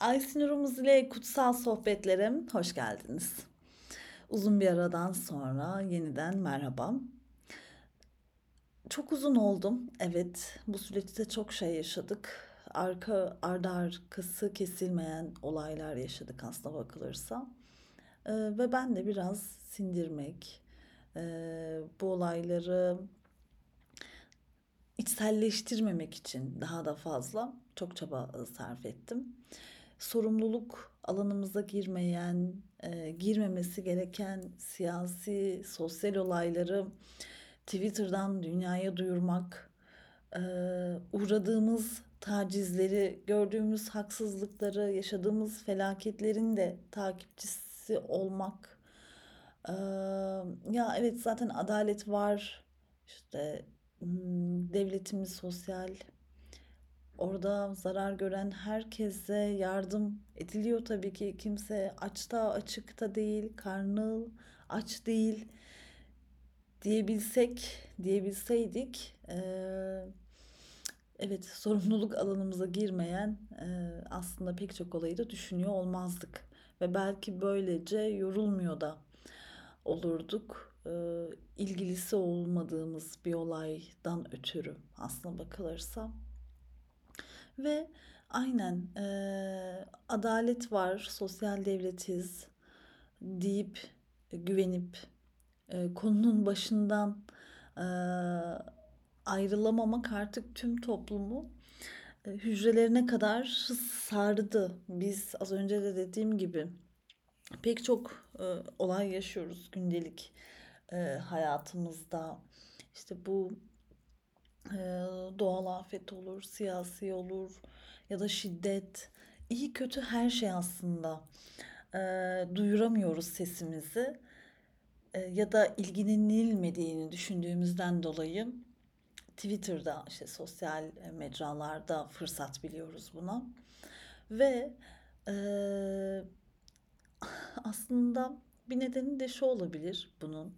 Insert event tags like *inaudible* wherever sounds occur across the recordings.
Aysinur'umuz ile kutsal sohbetlere hoş geldiniz. Uzun bir aradan sonra yeniden merhaba. Çok uzun oldum. Evet, bu süreçte çok şey yaşadık. Arka ardı arkası kesilmeyen olaylar yaşadık aslına bakılırsa. Ee, ve ben de biraz sindirmek, e, bu olayları içselleştirmemek için daha da fazla çok çaba sarf ettim. Sorumluluk alanımıza girmeyen, e, girmemesi gereken siyasi, sosyal olayları Twitter'dan dünyaya duyurmak, e, uğradığımız tacizleri, gördüğümüz haksızlıkları, yaşadığımız felaketlerin de takipçisi olmak. E, ya evet zaten adalet var. İşte hmm, devletimiz sosyal. Orada zarar gören herkese yardım ediliyor tabii ki. Kimse açta açıkta değil, karnı aç değil diyebilsek, diyebilseydik eee, evet sorumluluk alanımıza girmeyen eee, aslında pek çok olayı da düşünüyor olmazdık. Ve belki böylece yorulmuyor da olurduk. Eee, ilgilisi olmadığımız bir olaydan ötürü aslına bakılırsa. Ve aynen eee, adalet var, sosyal devletiz deyip güvenip e, konunun başından e, ayrılamamak artık tüm toplumu e, hücrelerine kadar sardı. Biz az önce de dediğim gibi pek çok e, olay yaşıyoruz gündelik e, hayatımızda. İşte bu e, doğal afet olur, siyasi olur ya da şiddet, iyi kötü her şey aslında. Duyuramıyoruz sesimizi ya da ilgilenilmediğini düşündüğümüzden dolayı Twitter'da işte sosyal mecralarda fırsat biliyoruz buna. Ve e, aslında bir nedeni de şu olabilir bunun.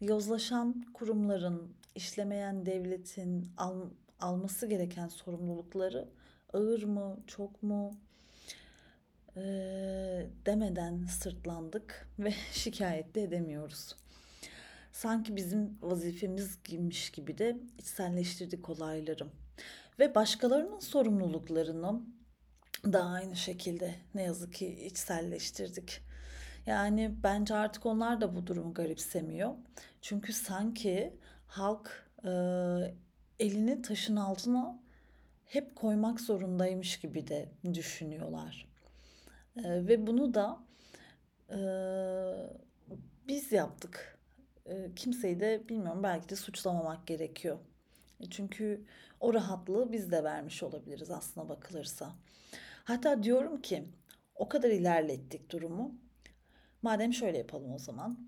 Yozlaşan kurumların işlemeyen devletin al, alması gereken sorumlulukları ağır mı çok mu Eee, demeden sırtlandık *laughs* ve şikayet de edemiyoruz. Sanki bizim vazifemizmiş gibi de içselleştirdik olayları. Ve başkalarının sorumluluklarını da aynı şekilde ne yazık ki içselleştirdik. Yani bence artık onlar da bu durumu garipsemiyor. Çünkü sanki halk e, elini taşın altına hep koymak zorundaymış gibi de düşünüyorlar. Eee, ve bunu da eee, biz yaptık. Eee, kimseyi de bilmiyorum belki de suçlamamak gerekiyor. E, Çünkü o rahatlığı biz de vermiş olabiliriz aslına bakılırsa. Hatta diyorum ki o kadar ilerlettik durumu. Madem şöyle yapalım o zaman.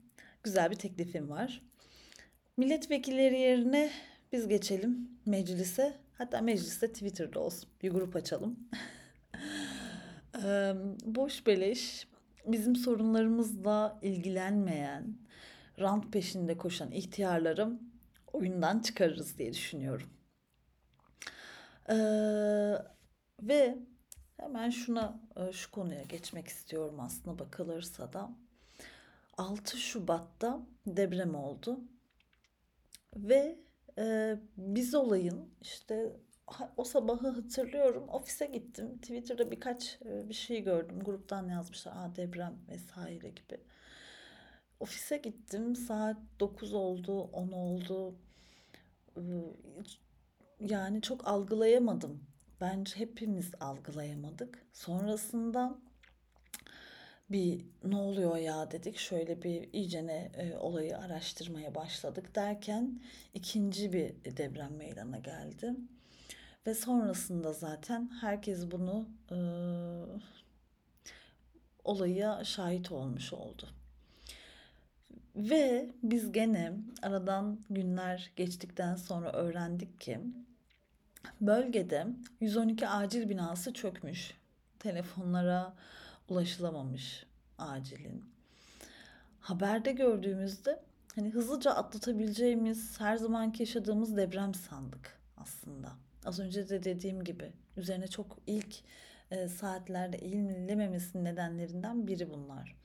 Güzel bir teklifim var. Milletvekilleri yerine biz geçelim meclise. Hatta mecliste Twitter'da olsun. Bir grup açalım. *laughs* Boş beleş, bizim sorunlarımızla ilgilenmeyen, rant peşinde koşan ihtiyarları oyundan çıkarırız diye düşünüyorum. Eee, ve hemen şuna, e, şu konuya geçmek istiyorum aslında bakılırsa da. 6 Şubat'ta deprem oldu ve e, biz olayın işte o sabahı hatırlıyorum. Ofise gittim. Twitter'da birkaç e, bir şey gördüm. Gruptan yazmışlar. Aa, deprem vesaire gibi. Ofise gittim. Saat 9 oldu, 10 oldu. Ee, Yani çok algılayamadım. Bence hepimiz algılayamadık. Sonrasında bir ne oluyor ya dedik. Şöyle bir iyicene e, olayı araştırmaya başladık derken ikinci bir deprem meydana geldi. Ve sonrasında zaten herkes bunu e, olaya şahit olmuş oldu. Ve biz gene aradan günler geçtikten sonra öğrendik ki bölgede 112 acil binası çökmüş. Telefonlara ulaşılamamış acilin. Haberde gördüğümüzde hani hızlıca atlatabileceğimiz her zamanki yaşadığımız deprem sandık aslında. Az önce de dediğim gibi üzerine çok ilk e, saatlerde eğilimlememesinin nedenlerinden biri bunlar.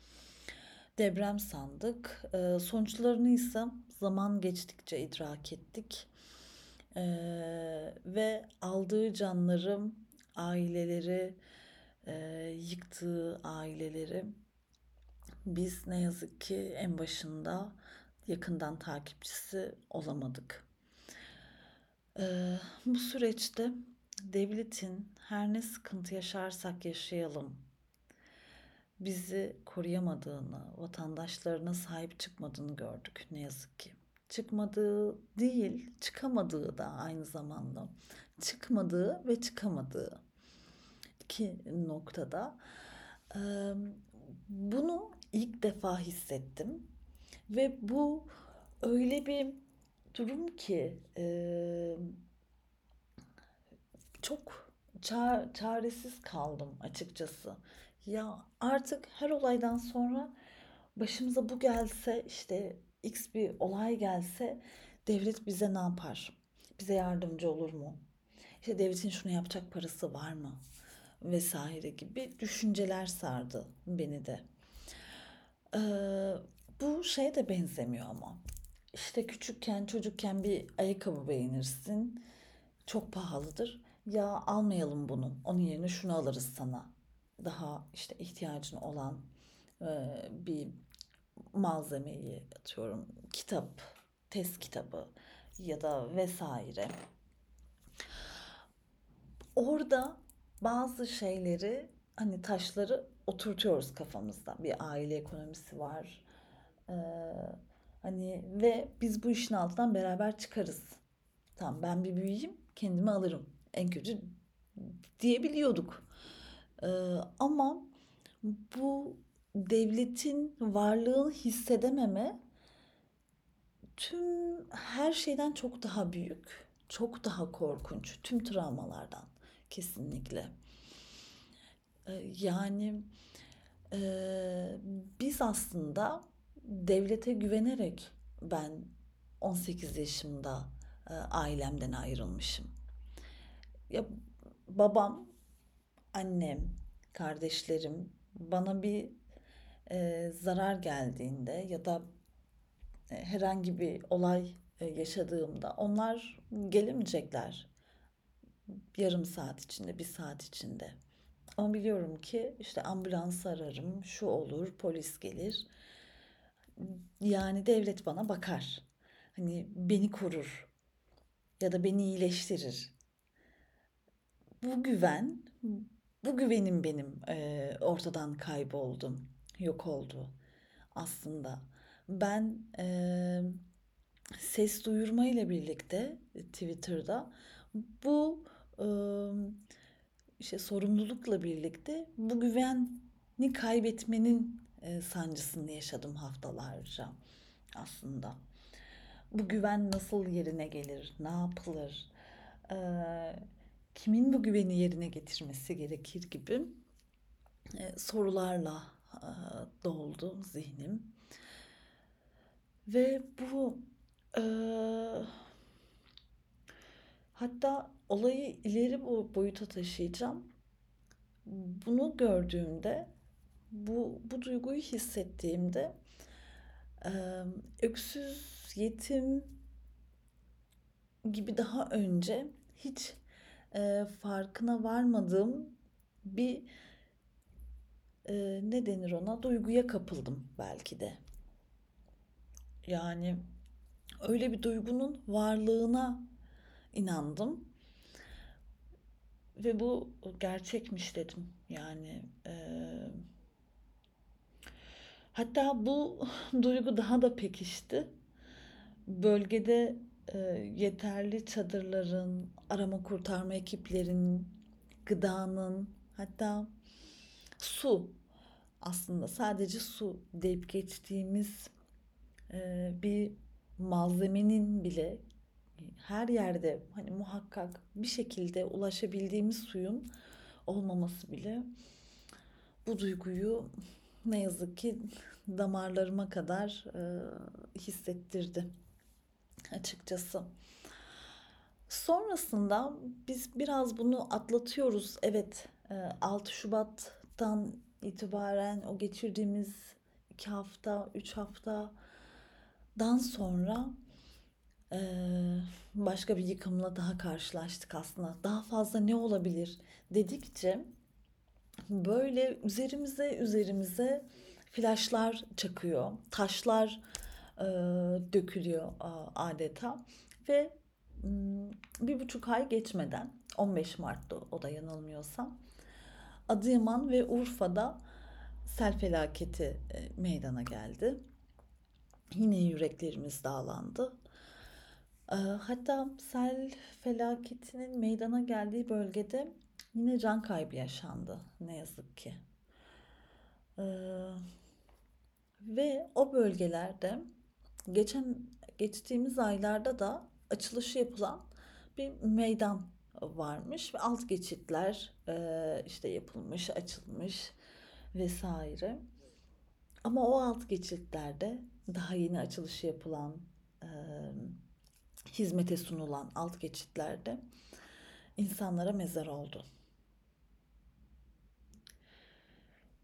Deprem sandık. E, sonuçlarını ise zaman geçtikçe idrak ettik. E, ve aldığı canları, aileleri, e, yıktığı aileleri biz ne yazık ki en başında yakından takipçisi olamadık. Ee, bu süreçte devletin her ne sıkıntı yaşarsak yaşayalım bizi koruyamadığını, vatandaşlarına sahip çıkmadığını gördük ne yazık ki. Çıkmadığı değil, çıkamadığı da aynı zamanda. Çıkmadığı ve çıkamadığı iki noktada. Bunu ilk defa hissettim ve bu öyle bir durum ki çok ça- çaresiz kaldım açıkçası. Ya artık her olaydan sonra başımıza bu gelse işte X bir olay gelse devlet bize ne yapar? Bize yardımcı olur mu? İşte devletin şunu yapacak parası var mı? Vesaire gibi düşünceler sardı beni de. Ee, bu şeye de benzemiyor ama. İşte küçükken, çocukken bir ayakkabı beğenirsin. Çok pahalıdır. Ya almayalım bunu. Onun yerine şunu alırız sana. Daha işte ihtiyacın olan e, bir malzemeyi atıyorum. Kitap, test kitabı ya da vesaire. Orada bazı şeyleri hani taşları oturtuyoruz kafamızda. Bir aile ekonomisi var. Ee, hani ve biz bu işin altından beraber çıkarız. Tamam ben bir büyüyeyim kendimi alırım. En kötü diyebiliyorduk. Ee, ama bu devletin varlığını hissedememe tüm her şeyden çok daha büyük, çok daha korkunç, tüm travmalardan kesinlikle. Ee, yani e, biz aslında devlete güvenerek ben 18 yaşımda e, ailemden ayrılmışım. Ya babam, annem, kardeşlerim bana bir e, zarar geldiğinde ya da e, herhangi bir olay e, yaşadığımda onlar gelemeyecekler yarım saat içinde, bir saat içinde. Ama biliyorum ki işte ambulans ararım, şu olur, polis gelir. Yani devlet bana bakar. Hani beni korur ya da beni iyileştirir. Bu güven, bu güvenim benim e, ortadan kayboldum, yok oldu aslında. Ben e, ses duyurma ile birlikte Twitter'da bu işte sorumlulukla birlikte bu güveni kaybetmenin e, sancısını yaşadım haftalarca aslında. Bu güven nasıl yerine gelir, ne yapılır, kimin bu güveni yerine getirmesi gerekir gibi e, sorularla doldu zihnim. Ve bu e, hatta olayı ileri boyuta taşıyacağım. Bunu gördüğümde, bu, bu duyguyu hissettiğimde öksüz, yetim gibi daha önce hiç e, farkına varmadığım bir e, ne denir ona duyguya kapıldım belki de. Yani öyle bir duygunun varlığına inandım ve bu gerçekmiş dedim. Yani e, hatta bu *laughs* duygu daha da pekişti. Bölgede e, yeterli çadırların, arama kurtarma ekiplerinin, gıdanın, hatta su aslında sadece su deyip geçtiğimiz e, bir malzemenin bile her yerde hani muhakkak bir şekilde ulaşabildiğimiz suyun olmaması bile bu duyguyu ne yazık ki damarlarıma kadar e, hissettirdi açıkçası. Sonrasında biz biraz bunu atlatıyoruz. Evet, Ee, 6 Şubat'tan itibaren o geçirdiğimiz 2 hafta, 3 haftadan sonra eee, başka bir yıkımla daha karşılaştık aslında. Daha fazla ne olabilir dedikçe böyle üzerimize üzerimize flaşlar çakıyor, taşlar eee, dökülüyor a- adeta ve bir buçuk ay geçmeden 15 Mart'ta o da yanılmıyorsam Adıyaman ve Urfa'da sel felaketi e, meydana geldi. Yine yüreklerimiz dağlandı. E, Hatta sel felaketinin meydana geldiği bölgede yine can kaybı yaşandı ne yazık ki. E, Ve o bölgelerde geçen geçtiğimiz aylarda da açılışı yapılan bir meydan varmış ve alt geçitler e, işte yapılmış, açılmış vesaire. Ama o alt geçitlerde daha yeni açılışı yapılan, e, hizmete sunulan alt geçitlerde insanlara mezar oldu.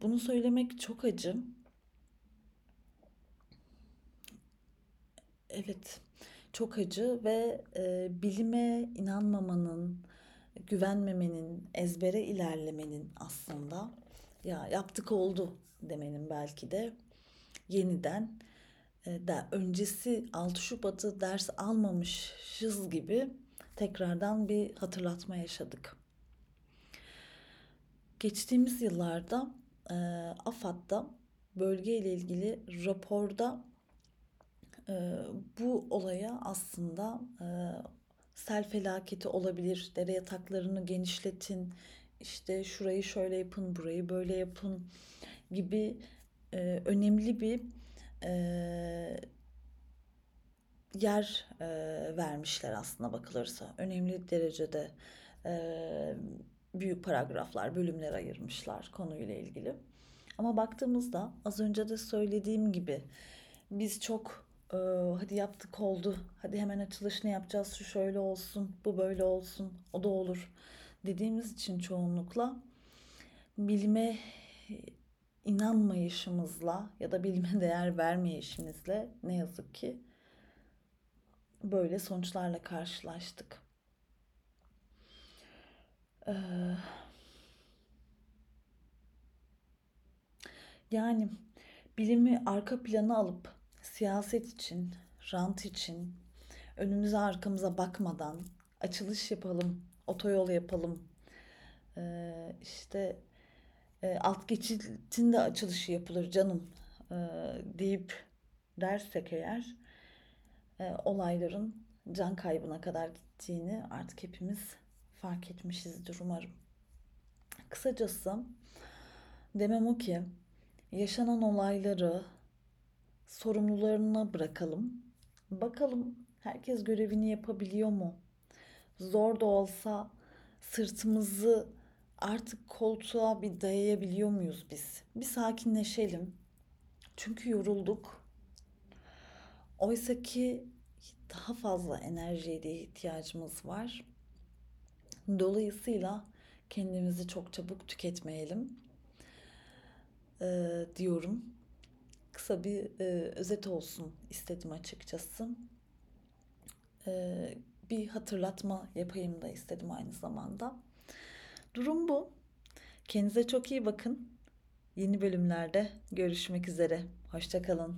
Bunu söylemek çok acı. Evet, çok acı ve e, bilime inanmamanın, güvenmemenin, ezbere ilerlemenin aslında ya yaptık oldu demenin belki de yeniden e, de öncesi 6 Şubat'ı ders almamışız gibi tekrardan bir hatırlatma yaşadık. Geçtiğimiz yıllarda e, AFAD'da bölge ile ilgili raporda e, bu olaya aslında e, sel felaketi olabilir, dere yataklarını genişletin, işte şurayı şöyle yapın, burayı böyle yapın gibi e, önemli bir e, yer e, vermişler aslında bakılırsa. Önemli derecede e, büyük paragraflar, bölümler ayırmışlar konuyla ilgili. Ama baktığımızda az önce de söylediğim gibi biz çok e, hadi yaptık oldu, hadi hemen açılışını yapacağız, şu şöyle olsun, bu böyle olsun, o da olur dediğimiz için çoğunlukla bilime inanmayışımızla ya da bilime değer vermeyişimizle ne yazık ki böyle sonuçlarla karşılaştık. Ee, yani bilimi arka plana alıp siyaset için, rant için, önümüze arkamıza bakmadan açılış yapalım, otoyol yapalım, ee, işte e, alt geçitin de açılışı yapılır canım e, deyip dersek eğer e, olayların can kaybına kadar gittiğini artık hepimiz fark etmişizdir umarım. Kısacası demem o ki yaşanan olayları sorumlularına bırakalım. Bakalım herkes görevini yapabiliyor mu? Zor da olsa sırtımızı artık koltuğa bir dayayabiliyor muyuz biz? Bir sakinleşelim. Çünkü yorulduk. Oysa ki daha fazla enerjiye de ihtiyacımız var. Dolayısıyla kendimizi çok çabuk tüketmeyelim ee, diyorum. Kısa bir e, özet olsun istedim açıkçası. Ee, bir hatırlatma yapayım da istedim aynı zamanda. Durum bu. Kendinize çok iyi bakın. Yeni bölümlerde görüşmek üzere. Hoşçakalın.